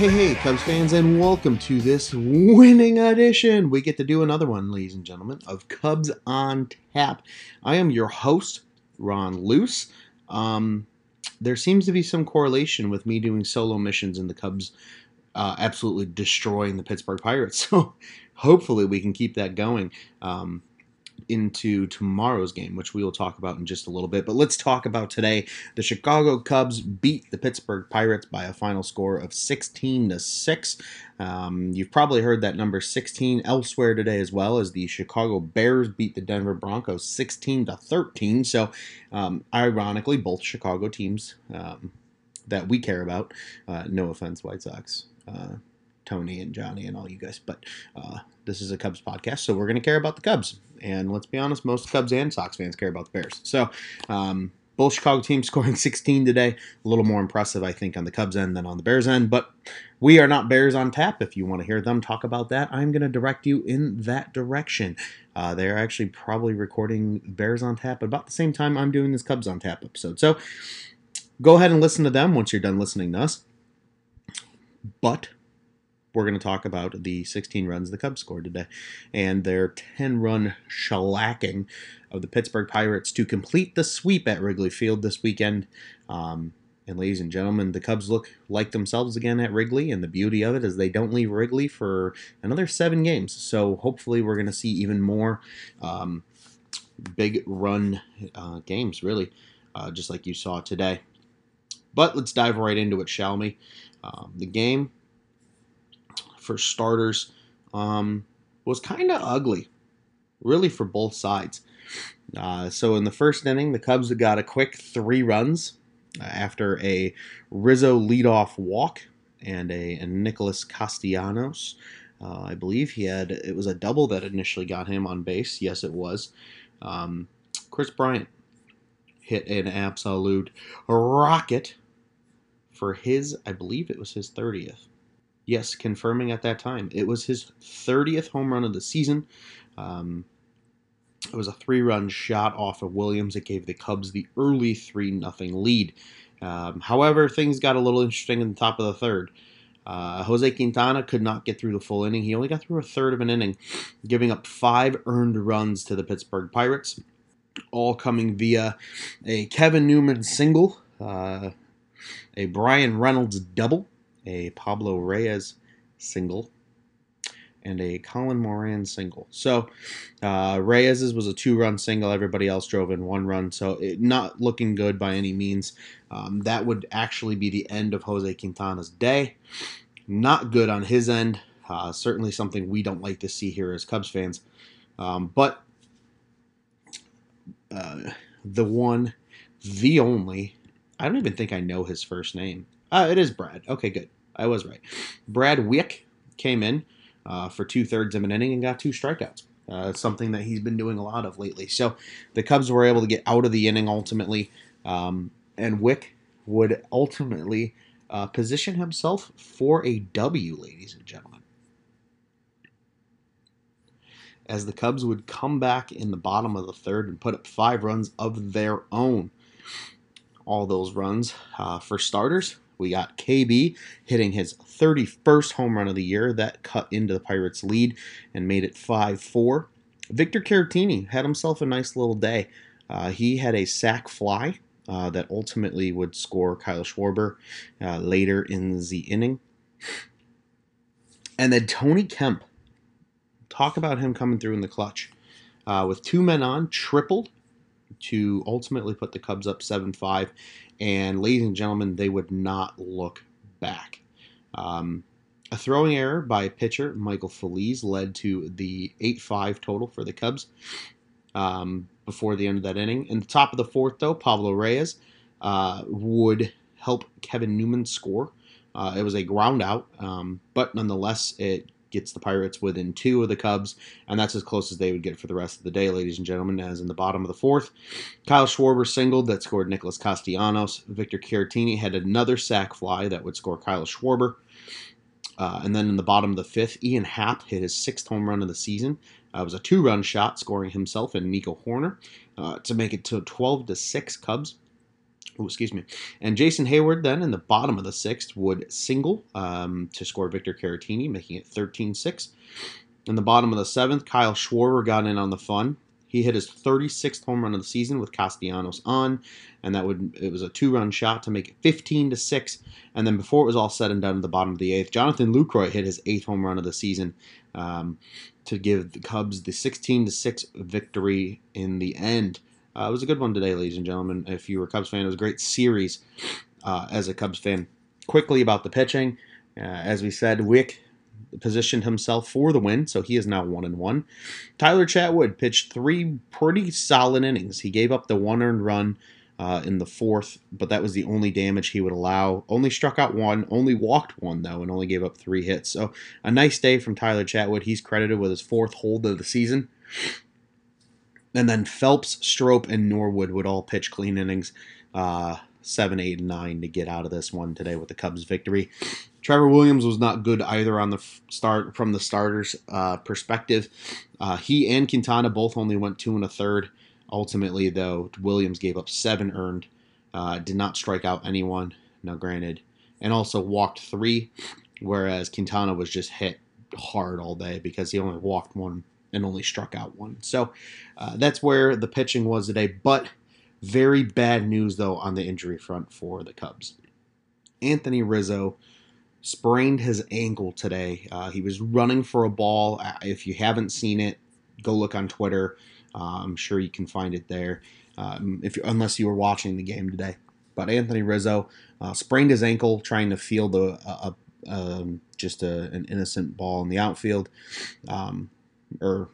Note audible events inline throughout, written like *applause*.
Hey, hey, Cubs fans, and welcome to this winning edition. We get to do another one, ladies and gentlemen, of Cubs on Tap. I am your host, Ron Luce. Um, there seems to be some correlation with me doing solo missions and the Cubs uh, absolutely destroying the Pittsburgh Pirates. *laughs* So hopefully we can keep that going. Um, into tomorrow's game, which we will talk about in just a little bit. But let's talk about today. The Chicago Cubs beat the Pittsburgh Pirates by a final score of 16 to 6. Um, you've probably heard that number 16 elsewhere today as well as the Chicago Bears beat the Denver Broncos 16 to 13. So, um, ironically, both Chicago teams um, that we care about. Uh, no offense, White Sox. Uh, Tony and Johnny and all you guys, but uh, this is a Cubs podcast, so we're going to care about the Cubs. And let's be honest, most Cubs and Sox fans care about the Bears. So, um, both Chicago teams *laughs* scoring 16 today. A little more impressive, I think, on the Cubs end than on the Bears end. But we are not Bears on tap. If you want to hear them talk about that, I'm going to direct you in that direction. Uh, they're actually probably recording Bears on tap about the same time I'm doing this Cubs on tap episode. So go ahead and listen to them once you're done listening to us. But we're going to talk about the 16 runs the Cubs scored today and their 10 run shellacking of the Pittsburgh Pirates to complete the sweep at Wrigley Field this weekend. Um, and ladies and gentlemen, the Cubs look like themselves again at Wrigley, and the beauty of it is they don't leave Wrigley for another seven games. So hopefully, we're going to see even more um, big run uh, games, really, uh, just like you saw today. But let's dive right into it, shall we? Um, the game for starters um, was kind of ugly, really, for both sides. Uh, so in the first inning, the Cubs got a quick three runs uh, after a Rizzo leadoff walk and a, a Nicholas Castellanos. Uh, I believe he had it was a double that initially got him on base. Yes, it was. Um, Kris Bryant hit an absolute rocket for his, I believe it was his 30th. Yes, confirming at that time. It was his 30th home run of the season. Um, it was a three run shot off of Williams that gave the Cubs the early 3 0 lead. Um, however, things got a little interesting in the top of the third. Uh, Jose Quintana could not get through the full inning. He only got through a third of an inning, giving up five earned runs to the Pittsburgh Pirates, all coming via a Kevin Newman single, uh, a Bryan Reynolds double, a Pablo Reyes single, and a Colin Moran single. So uh, Reyes's was a two-run single. Everybody else drove in one run. So it, not looking good by any means. Um, that would actually be the end of Jose Quintana's day. Not good on his end. Uh, certainly something we don't like to see here as Cubs fans. Um, but uh, the one, the only, I don't even think I know his first name. Uh, it is Brad. Okay, good. I was right. Brad Wick came in uh, for two thirds of an inning and got two strikeouts. Uh, something that he's been doing a lot of lately. So the Cubs were able to get out of the inning ultimately, um, and Wick would ultimately uh, position himself for a W, ladies and gentlemen. As the Cubs would come back in the bottom of the third and put up five runs of their own. All those runs, uh, for starters, we got KB hitting his 31st home run of the year. That cut into the Pirates' lead and made it 5 4. Victor Caratini had himself a nice little day. Uh, he had a sac fly uh, that ultimately would score Kyle Schwarber uh, later in the inning. And then Tony Kemp. Talk about him coming through in the clutch. Uh, with two men on, tripled to ultimately put the Cubs up 7 5. And ladies and gentlemen, they would not look back. Um, a throwing error by pitcher Michael Feliz led to the 8 5 total for the Cubs um, before the end of that inning. In the top of the fourth, though, Pablo Reyes uh, would help Kevin Newman score. Uh, it was a ground out, um, but nonetheless, it gets the Pirates within two of the Cubs, and that's as close as they would get for the rest of the day, ladies and gentlemen. As in the bottom of the fourth, Kyle Schwarber singled that scored Nicholas Castellanos. Victor Caratini had another sac fly that would score Kyle Schwarber. Uh, and then in the bottom of the fifth, Ian Happ hit his sixth home run of the season. Uh, it was a two-run shot, scoring himself and Nico Hoerner uh, to make it to 12 to six Cubs. Oh, excuse me. And Jason Heyward then in the bottom of the sixth would single um, to score Victor Caratini, making it 13 6. In the bottom of the seventh, Kyle Schwarber got in on the fun. He hit his 36th home run of the season with Castellanos on, and that would it was a two-run shot to make it 15 to six. And then before it was all said and done, at the bottom of the eighth, Jonathan Lucroy hit his eighth home run of the season um, to give the Cubs the 16 to six victory in the end. Uh, it was a good one today, ladies and gentlemen. If you were a Cubs fan, it was a great series uh, as a Cubs fan. Quickly about the pitching, uh, as we said, Wick positioned himself for the win, so he is now one and one. Tyler Chatwood pitched three pretty solid innings. He gave up the one earned run uh, in the fourth, but that was the only damage he would allow. Only struck out one, only walked one though, and only gave up three hits. So a nice day from Tyler Chatwood. He's credited with his fourth hold of the season. And then Phelps, Strop, and Norwood would all pitch clean innings. Uh, seven, eight, and nine to get out of this one today with the Cubs' victory. Trevor Williams was not good either on the start from the starters' uh, perspective. Uh, he and Quintana both only went two and a third. Ultimately, though, Williams gave up seven earned, uh, did not strike out anyone. Now, granted, and also walked three, whereas Quintana was just hit hard all day because he only walked one and only struck out one. So uh, that's where the pitching was today. But very bad news, though, on the injury front for the Cubs. Anthony Rizzo sprained his ankle today. Uh, he was running for a ball. Uh, if you haven't seen it, go look on Twitter. Uh, I'm sure you can find it there. Um, if unless you were watching the game today, but Anthony Rizzo uh, sprained his ankle trying to field a, a, a um, just a, an innocent ball in the outfield, um, or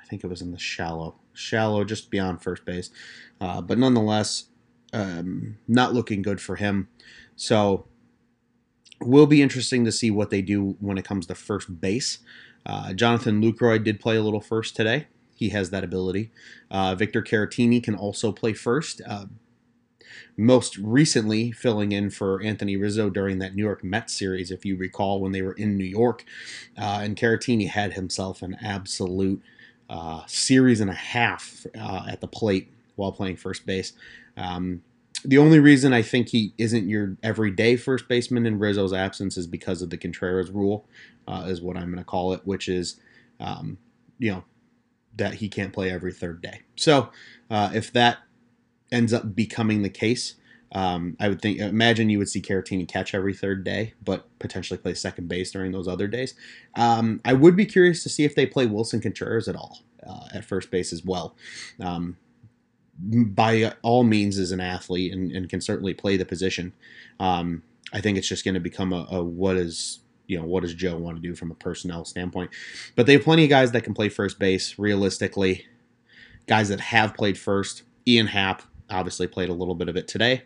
I think it was in the shallow, shallow just beyond first base. Uh, but nonetheless, um, not looking good for him. So will be interesting to see what they do when it comes to first base. Uh, Jonathan Lucroy did play a little first today. He has that ability. Uh, Victor Caratini can also play first. Uh, most recently, filling in for Anthony Rizzo during that New York Mets series, if you recall, when they were in New York. Uh, and Caratini had himself an absolute uh, series and a half uh, at the plate while playing first base. Um, the only reason I think he isn't your everyday first baseman in Rizzo's absence is because of the Contreras rule, uh, is what I'm going to call it, which is, um, you know, that he can't play every third day. So uh, if that ends up becoming the case, um, I would think imagine you would see Caratini catch every third day, but potentially play second base during those other days. Um, I would be curious to see if they play Willson Contreras at all uh, at first base as well. Um, by all means is an athlete and, and can certainly play the position. Um, I think it's just going to become a, a, what is you know what does Joe want to do from a personnel standpoint. But they have plenty of guys that can play first base realistically. Guys that have played first. Ian Happ obviously played a little bit of it today.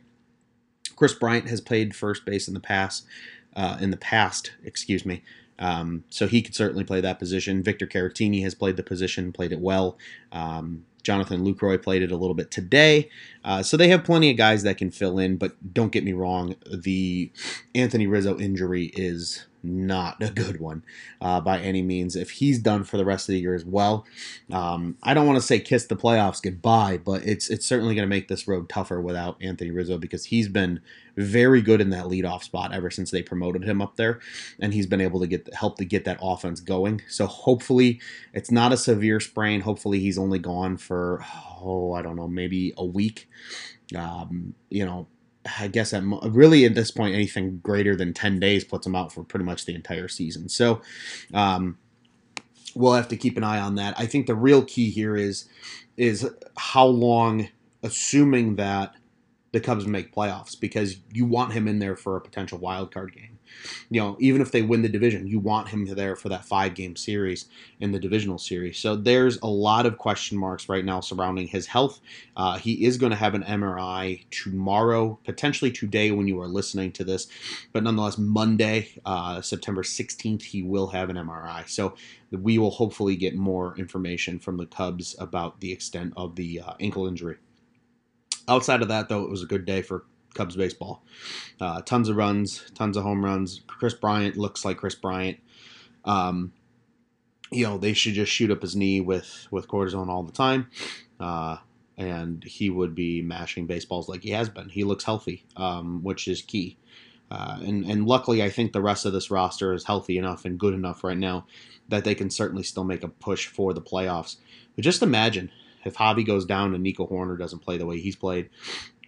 Kris Bryant has played first base in the past. Uh, in the past, excuse me. Um, so he could certainly play that position. Victor Caratini has played the position, played it well. Um, Jonathan Lucroy played it a little bit today. Uh, so they have plenty of guys that can fill in, but don't get me wrong, the Anthony Rizzo injury is not a good one uh, by any means. If he's done for the rest of the year as well, um, I don't want to say kiss the playoffs goodbye, but it's it's certainly going to make this road tougher without Anthony Rizzo because he's been very good in that leadoff spot ever since they promoted him up there, and he's been able to get help to get that offense going. So hopefully it's not a severe sprain. Hopefully he's only gone for oh I don't know maybe a week. Um, you know, I guess at really at this point, anything greater than 10 days puts him out for pretty much the entire season. So um, we'll have to keep an eye on that. I think the real key here is is how long, assuming that the Cubs make playoffs, because you want him in there for a potential wild card game you know, even if they win the division, you want him there for that five game series in the divisional series. So there's a lot of question marks right now surrounding his health. Uh, he is going to have an MRI tomorrow, potentially today when you are listening to this, but nonetheless, Monday, uh, September 16th, he will have an MRI. So we will hopefully get more information from the Cubs about the extent of the uh, ankle injury. Outside of that, though, it was a good day for Cubs baseball. Uh, tons of runs, tons of home runs. Kris Bryant looks like Kris Bryant. Um, you know, they should just shoot up his knee with with cortisone all the time. Uh, and he would be mashing baseballs like he has been. He looks healthy, um, which is key. Uh, and and luckily, I think the rest of this roster is healthy enough and good enough right now that they can certainly still make a push for the playoffs. But just imagine if Javi goes down and Nico Hoerner doesn't play the way he's played,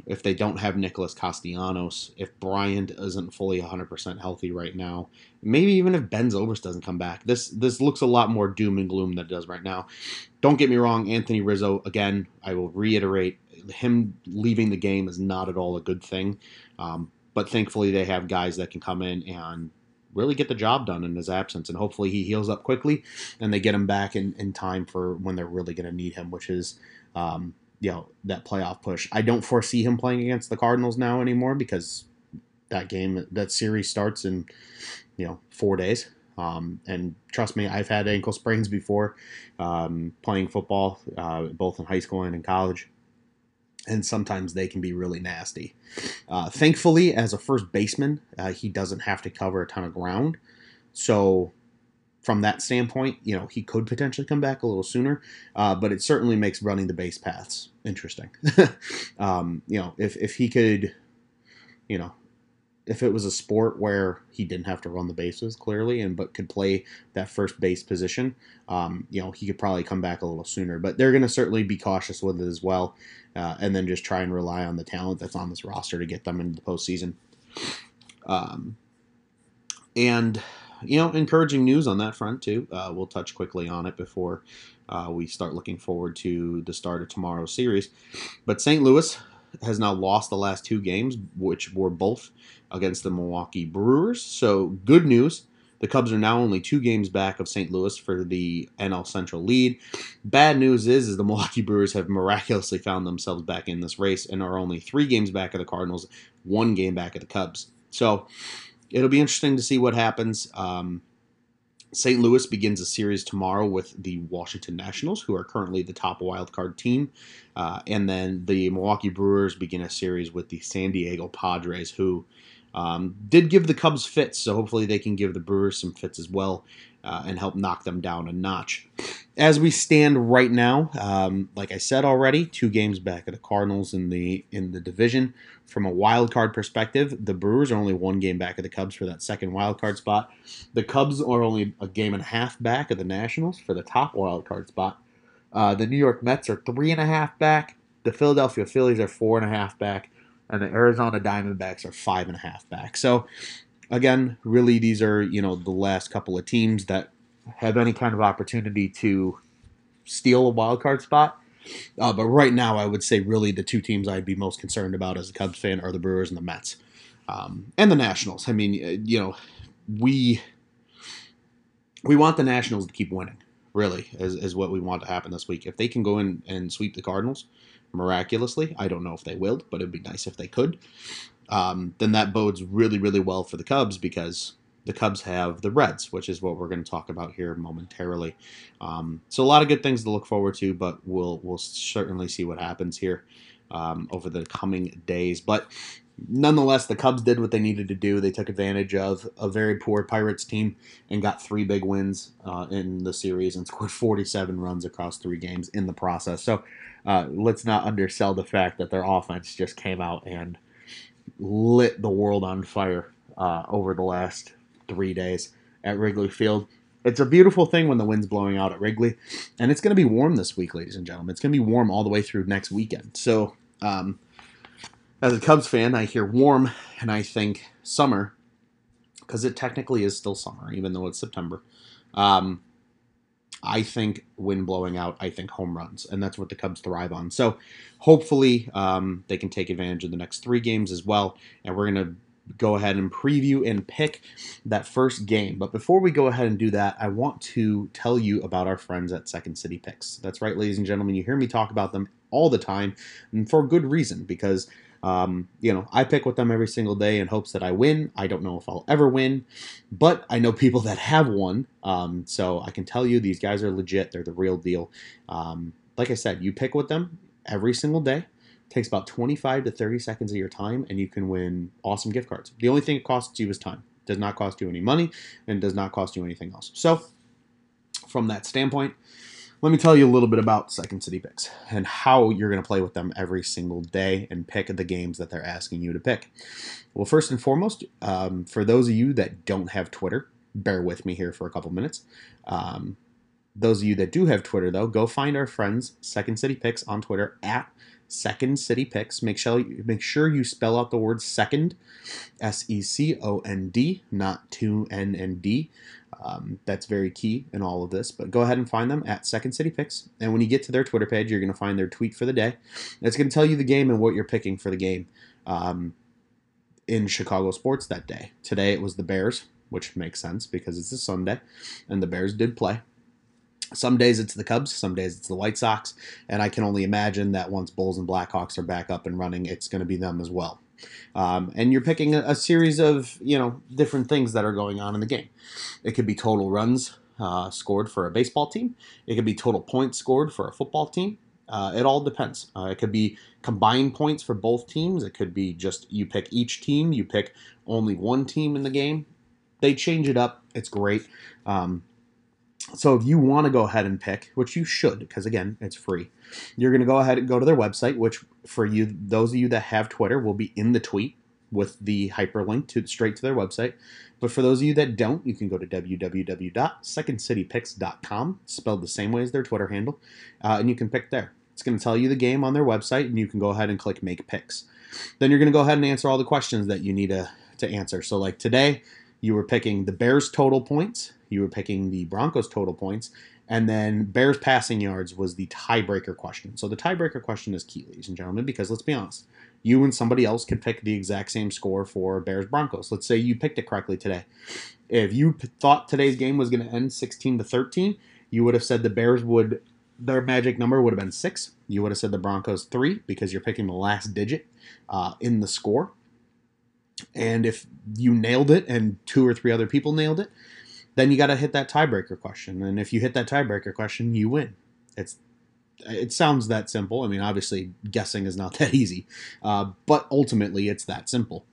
if they don't have Nicholas Castellanos, if Bryant isn't fully 100% healthy right now, maybe even if Ben Zobrist doesn't come back, this this looks a lot more doom and gloom than it does right now. Don't get me wrong, Anthony Rizzo, again, I will reiterate, him leaving the game is not at all a good thing. Um, but thankfully, they have guys that can come in and really get the job done in his absence. And hopefully, he heals up quickly and they get him back in, in time for when they're really going to need him, which is. Um, you know that playoff push. I don't foresee him playing against the Cardinals now anymore because that game that series starts in you know four days. Um, and trust me, I've had ankle sprains before um, playing football, uh, both in high school and in college and sometimes they can be really nasty. Uh, thankfully, as a first baseman, uh, he doesn't have to cover a ton of ground. So, from that standpoint, you know, he could potentially come back a little sooner, uh, but it certainly makes running the base paths interesting. *laughs* um, you know, if, if he could, you know, if it was a sport where he didn't have to run the bases clearly and but could play that first base position, um, you know, he could probably come back a little sooner. But they're going to certainly be cautious with it as well, uh, and then just try and rely on the talent that's on this roster to get them into the postseason. Um, and you know, encouraging news on that front too. Uh, we'll touch quickly on it before uh, we start looking forward to the start of tomorrow's series. But St. Louis has now lost the last two games, which were both against the Milwaukee Brewers. So, good news. The Cubs are now only two games back of St. Louis for the NL Central lead. Bad news is, is the *laughs* Milwaukee Brewers have miraculously found themselves back in this race and are only three games back of the Cardinals, one game back of the Cubs. So it'll be interesting to see what happens. Um, St. Louis begins a series tomorrow with the Washington Nationals, who are currently the top wildcard team. Uh, and then the Milwaukee Brewers begin a series with the San Diego Padres, who um, did give the Cubs fits, so hopefully they can give the Brewers some fits as well uh, and help knock them down a notch. As we stand right now, um, like I said already, two games back of the Cardinals in the in the division. From a wild card perspective, the Brewers are only one game back of the Cubs for that second wild card spot. The Cubs are only a game and a half back of the Nationals for the top wild card spot. Uh, the New York Mets are three and a half back. The Philadelphia Phillies are four and a half back, and the Arizona Diamondbacks are five and a half back. So again, really, these are you know the last couple of teams that have any kind of opportunity to steal a wild card spot. Uh, but right now, I would say really the two teams I'd be most concerned about as a Cubs fan are the Brewers and the Mets, um, and the Nationals. I mean, uh, you know, we we want the Nationals to keep winning. Really, is, is what we want to happen this week. If they can go in and sweep the Cardinals miraculously, I don't know if they will, but it'd be nice if they could um, then that bodes really, really well for the Cubs because the Cubs have the Reds, which is what we're going to talk about here momentarily. Um, so a lot of good things to look forward to, but we'll we'll certainly see what happens here um, over the coming days. But nonetheless, the Cubs did what they needed to do. They took advantage of a very poor Pirates team and got three big wins uh, in the series and scored 47 runs across three games in the process. So uh, let's not undersell the fact that their offense just came out and lit the world on fire uh, over the last three days at Wrigley Field. It's a beautiful thing when the wind's blowing out at Wrigley, and it's going to be warm this week, ladies and gentlemen. It's going to be warm all the way through next weekend. So, um, as a Cubs fan, I hear warm and I think summer because it technically is still summer, even though it's September. Um, I think wind blowing out, I think home runs, and that's what the Cubs thrive on. So hopefully um, they can take advantage of the next three games as well. And we're going to go ahead and preview and pick that first game. But before we go ahead and do that, I want to tell you about our friends at Second City Picks. That's right, ladies and gentlemen, you hear me talk about them all the time, and for good reason, because um, you know, I pick with them every single day in hopes that I win. I don't know if I'll ever win, but I know people *laughs* that have won. Um, so I can tell you these guys are legit. They're the real deal. Um, like I said, you pick with them every single day. It takes about 25 to 30 seconds of your time, and you can win awesome gift cards. The only thing it costs you is time. It does not cost you any money and does not cost you anything else. So, from that standpoint, let me tell you a little bit about Second City Picks and how you're going to play with them every single day and pick the games that they're asking you to pick. Well, first and foremost, um, for those of you that don't have Twitter, bear with me here for a couple minutes. Um, those of you that do have Twitter, though, go find our friends Second City Picks on Twitter at Second City Picks. Make sure make sure you spell out the word second, S E C O N D, not two N and D. Um, that's very key in all of this. But go ahead and find them at Second City Picks. And when you get to their Twitter page, you're going to find their tweet for the day. It's going to tell you the game and what you're picking for the game um, in Chicago sports that day. Today it was the Bears, which makes sense because it's a Sunday, and the Bears did play. Some days it's the Cubs, some days it's the White Sox, and I can only imagine that once Bulls and Blackhawks are back up and running, it's going to be them as well. Um, and you're picking a, a, series of you know different things that are going on in the game. It could be total runs uh, scored for a baseball team. It could be total points scored for a football team. Uh, it all depends. Uh, it could be combined points for both teams. It could be just you pick each team. You pick only one team in the game. They change it up. It's great. Um, so if you want to go ahead and pick, which you should, because again, it's free, you're going to go ahead and go to their website, which for you, those of you that have Twitter, will be in the tweet with the hyperlink to straight to their website. But for those of you that don't, you can go to www.secondcitypicks.com, spelled the same way as their Twitter handle, uh, and you can pick there. It's going to tell you the game on their website, and you can go ahead and click Make Picks. Then you're going to go ahead and answer all the questions that you need to, to answer. So, like today, you were picking the Bears total points, you were picking the Broncos total points, and then Bears passing yards was the tiebreaker question. So the tiebreaker question is key, ladies and gentlemen, because let's be honest, you and somebody else could pick the exact same score for Bears Broncos. Let's say you picked it correctly today. If you p- thought today's game was going to end 16 to 13, you would have said the Bears would their magic number would have been six. You would have said the Broncos three because you're picking the last digit uh, in the score. And if you nailed it and two or three other people nailed it, then you got to hit that tiebreaker question. And if you hit that tiebreaker question, you win. It's it sounds that simple. I mean, obviously, guessing is not *laughs* that easy, uh, but ultimately, it's that simple.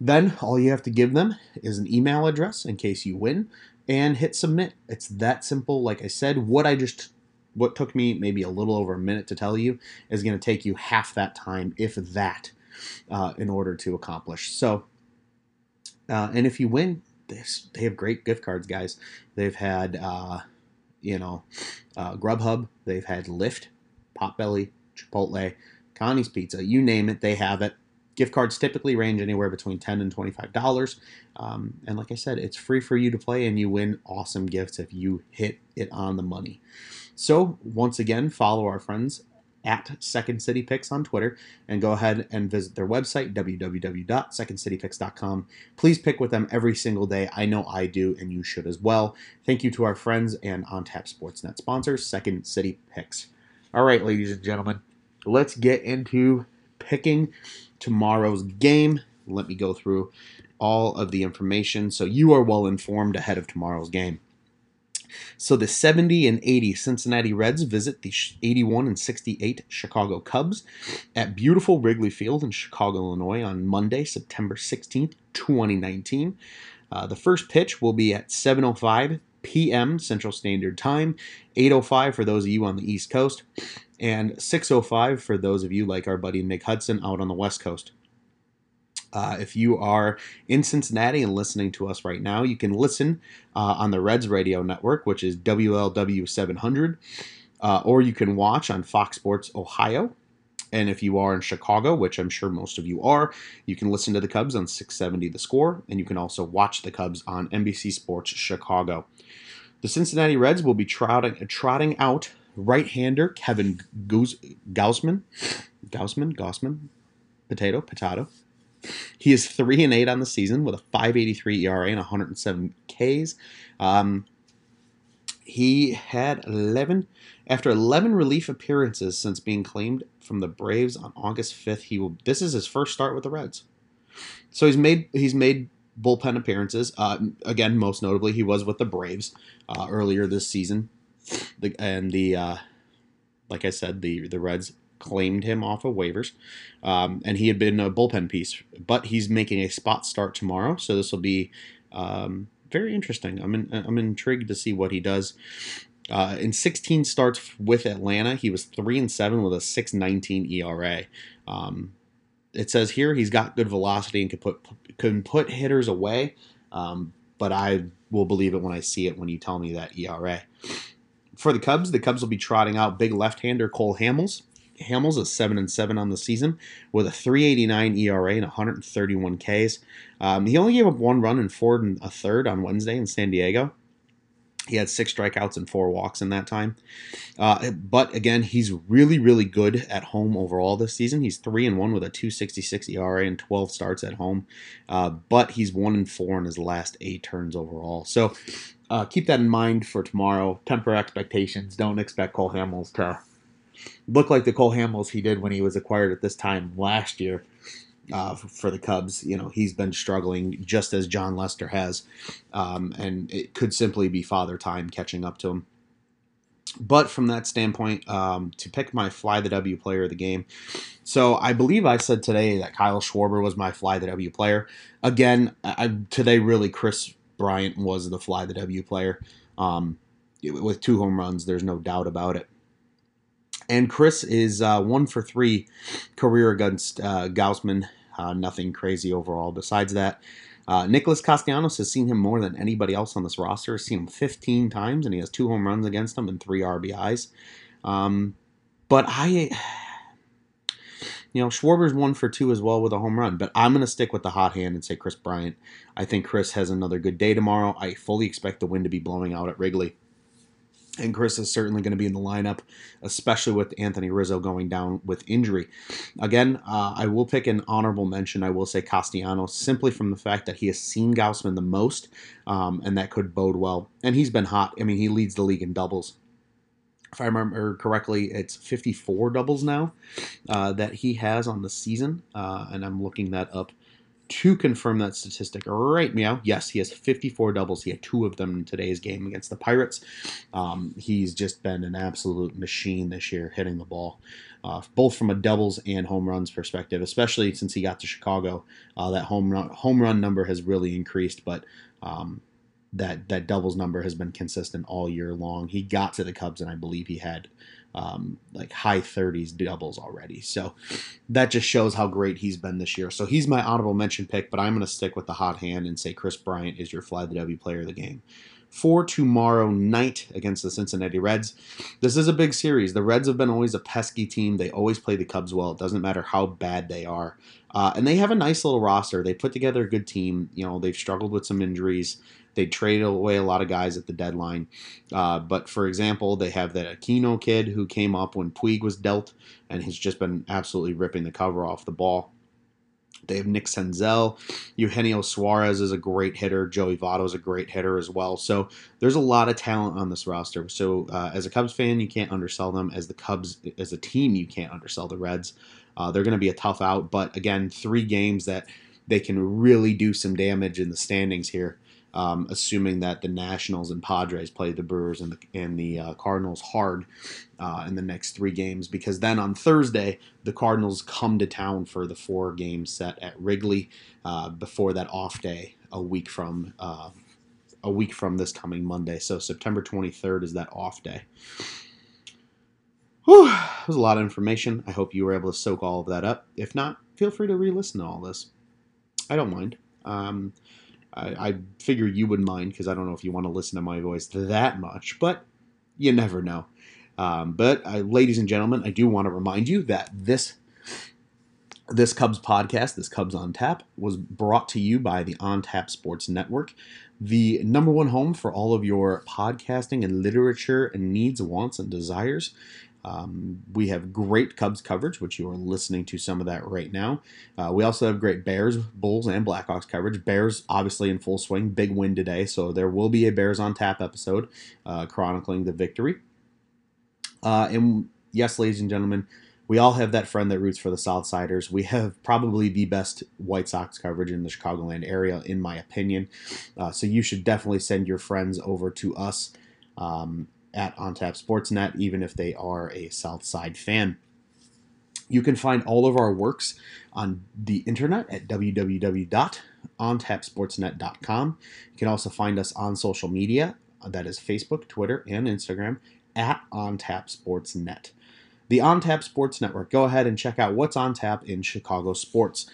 Then all you have to give them is an email address in case you win, and hit submit. It's that simple. Like I said, what I just what took me maybe a little over a minute to tell you is going to take you half that time, if that, uh, in order to accomplish. So, uh, and if you win, they have great gift cards, guys. They've had, uh, you know, uh, Grubhub. They've had Lyft, Potbelly, Chipotle, Connie's Pizza. You name it, they have it. Gift cards typically range anywhere between ten and twenty-five dollars. Um, and like I said, it's free for you to play, and you win awesome gifts if you hit it on the money. So once again, follow our friends at Second City Picks on Twitter and go ahead and visit their website, www.secondcitypicks.com. Please pick with them every single day. I know I do, and you should as well. Thank you to our friends and On Tap Sportsnet sponsors, Second City Picks. All right, ladies and gentlemen, let's get into picking tomorrow's game. Let me go through all of the information so you are well informed ahead of tomorrow's game. So the 70 and 80 Cincinnati Reds visit the 81 and 68 Chicago Cubs at beautiful Wrigley Field in Chicago, Illinois on Monday, September 16th, 2019. Uh, the first pitch will be at 7:05 p.m. Central Standard Time, 8:05 for those of you on the East Coast, and 6:05 for those of you like our buddy Nick Hudson out on the West Coast. Uh, if you are in Cincinnati and listening to us right now, you can listen uh, on the Reds radio network, which is WLW 700, uh, or you can watch on Fox Sports Ohio. And if you are in Chicago, which I'm sure most of you are, you can listen to the Cubs on 670 The Score, and you can also watch the Cubs on NBC Sports Chicago. The Cincinnati Reds will be trotting, trotting out right-hander Kevin Goose, Gausman, Gausman, Gausman, potato, potato, he is three and eight on the season with a 5.83 ERA and 107 Ks. Um, he had 11 after 11 relief appearances since being claimed from the Braves on August 5th. He will. This is his first start with the Reds. So he's made he's made bullpen appearances. Uh, again, most notably, he was with the Braves uh, earlier this season, the, and the uh, like I said, the the Reds claimed him off of waivers, um, and he had been a bullpen piece. But he's making a spot start tomorrow, so this will be um, very interesting. I'm in, I'm intrigued to see what he does. Uh, in 16 starts with Atlanta, he was three and seven with a 6.19 ERA. Um, it says here he's got good velocity and can put can put hitters away, um, but I will believe it when I see it when you tell me that ERA. For the Cubs, the Cubs will be trotting out big left-hander Cole Hamels. Hamels is seven and seven on the season with a 3.89 ERA and 131 Ks. Um, he only gave up one run and four and a third on Wednesday in San Diego. He had six strikeouts and four walks in that time. Uh, but again, he's really, really good at home overall this season. He's three and one with a 2.66 ERA and 12 starts at home. Uh, but he's one and four in his last eight turns overall. So uh, keep that in mind for tomorrow. Temper expectations. Don't expect Cole Hamels to look like the Cole Hamels he did when he was acquired at this time last year uh, for the Cubs. You know, he's been struggling just as Jon Lester has, um, and it could simply be father time catching up to him. But from that standpoint, um, to pick my fly the W player of the game, so I believe I said today that Kyle Schwarber was my fly the W player. Again, I, today really Kris Bryant was the fly the W player. Um, with two home runs, there's no doubt about it. And Kris is uh, one for three career against uh, Gausman uh, nothing crazy overall. Besides that, uh, Nicholas Castellanos has seen him more than anybody else on this roster. Has seen him 15 times, and he has two home runs against him and three RBIs. Um, but I, *sighs* you know, Schwarber's one for two as well with a home run. But I'm going to stick with the hot hand and say Kris Bryant. I think Kris has another good day tomorrow. I fully expect the wind to be blowing out at Wrigley. And Kris is certainly going to be in the lineup, especially with Anthony Rizzo going down with injury. Again, uh, I will pick an honorable mention. I will say Castellanos, simply from the fact that he has seen Gausman the most, um, and that could bode well. And he's been hot. I mean, he leads the league in doubles. If I remember correctly, it's 54 doubles now uh, that he has on the season, uh, and I'm looking that up to confirm that statistic right meow. Yes, he has 54 doubles. He had two of them in today's game against the Pirates. Um, he's just been an absolute machine this year, hitting the ball, uh, both from a doubles and home runs perspective. Especially since he got to Chicago, uh, that home run home run number has really increased. But um, that that doubles number has been consistent all year long. He got to the Cubs, and I believe he had um, like high 30s doubles already. So that just shows how great he's been this year. So he's my honorable mention pick, but I'm going to stick with the hot hand and say Kris Bryant is your fly the W player of the game. For tomorrow night against the Cincinnati Reds. This is a big series. The Reds have been always a pesky team. They always play the Cubs well. It doesn't matter how bad they are. Uh, and they have a nice little roster. They put together a good team. You know, they've struggled with some injuries. They traded away a lot of guys at the deadline. Uh, but for example, they have that Aquino kid who came up when Puig was dealt and has just been absolutely ripping the cover off the ball. They have Nick Senzel. Eugenio Suarez is a great hitter. Joey Votto is a great hitter as well. So there's a lot of talent on this roster. So uh, as a Cubs fan, you can't undersell them. As the Cubs, as a team, you can't undersell the Reds. Uh, they're going to be a tough out. But again, three games that they can really do some damage in the standings here um, assuming that the Nationals and Padres play the Brewers and the, and the uh, Cardinals hard uh, in the next three games. Because then on Thursday, the Cardinals come to town for the four game set at Wrigley uh, before that off day a week from uh, a week from this coming Monday. So September 23rd is that off day. Whew, that was a lot of information. I hope you were able to soak all of that up. If not, feel free to re-listen to all this. I don't mind. Um, I, I figure you wouldn't mind because I don't know if you want to listen to my voice that much, but you never know. Um, but uh, ladies and gentlemen, I do want to remind you that this this Cubs podcast, this Cubs on Tap, was brought to you by the On Tap Sports Network, the number one home for all of your podcasting and literature and needs, wants, and desires. Um, we have great Cubs coverage, which you are listening to some of that right now. Uh, we also have great Bears, Bulls, and Blackhawks coverage. Bears, obviously, in full swing. Big win today, so there will be a Bears on Tap episode uh, chronicling the victory. Uh, and yes, ladies and gentlemen, we all have that friend that roots for the Southsiders. We have probably the best White Sox coverage in the Chicagoland area, in my opinion. Uh, so you should definitely send your friends over to us. Um, at OnTap Sportsnet, even if they are a Southside fan. You can find all of our works on the internet at www.ontapsportsnet.com. You can also find us on social media That is Facebook, Twitter, and Instagram at On Tap Sports Net. The On Tap Sports Network. Go ahead and check out what's on tap in Chicago sports.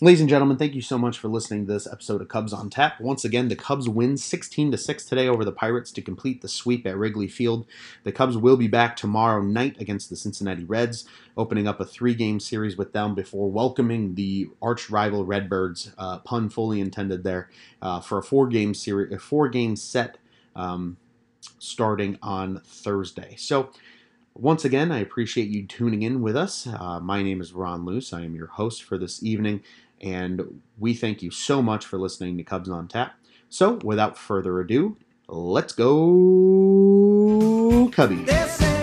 Ladies and gentlemen, thank you so much for listening to this episode of Cubs on Tap. Once again, the Cubs win 16 to 6 today over the Pirates to complete the sweep at Wrigley Field. The Cubs will be back tomorrow night against the Cincinnati Reds, opening up a three-game series with them before welcoming the arch rival Redbirds, uh, pun fully intended there, uh, for a four-game series, a four-game set um, starting on Thursday. So. Once again, I appreciate you tuning in with us. Uh, my name is Ron Luce. I am your host for this evening. And we thank you so much for listening to Cubs on Tap. So, without further ado, let's go, Cubbies.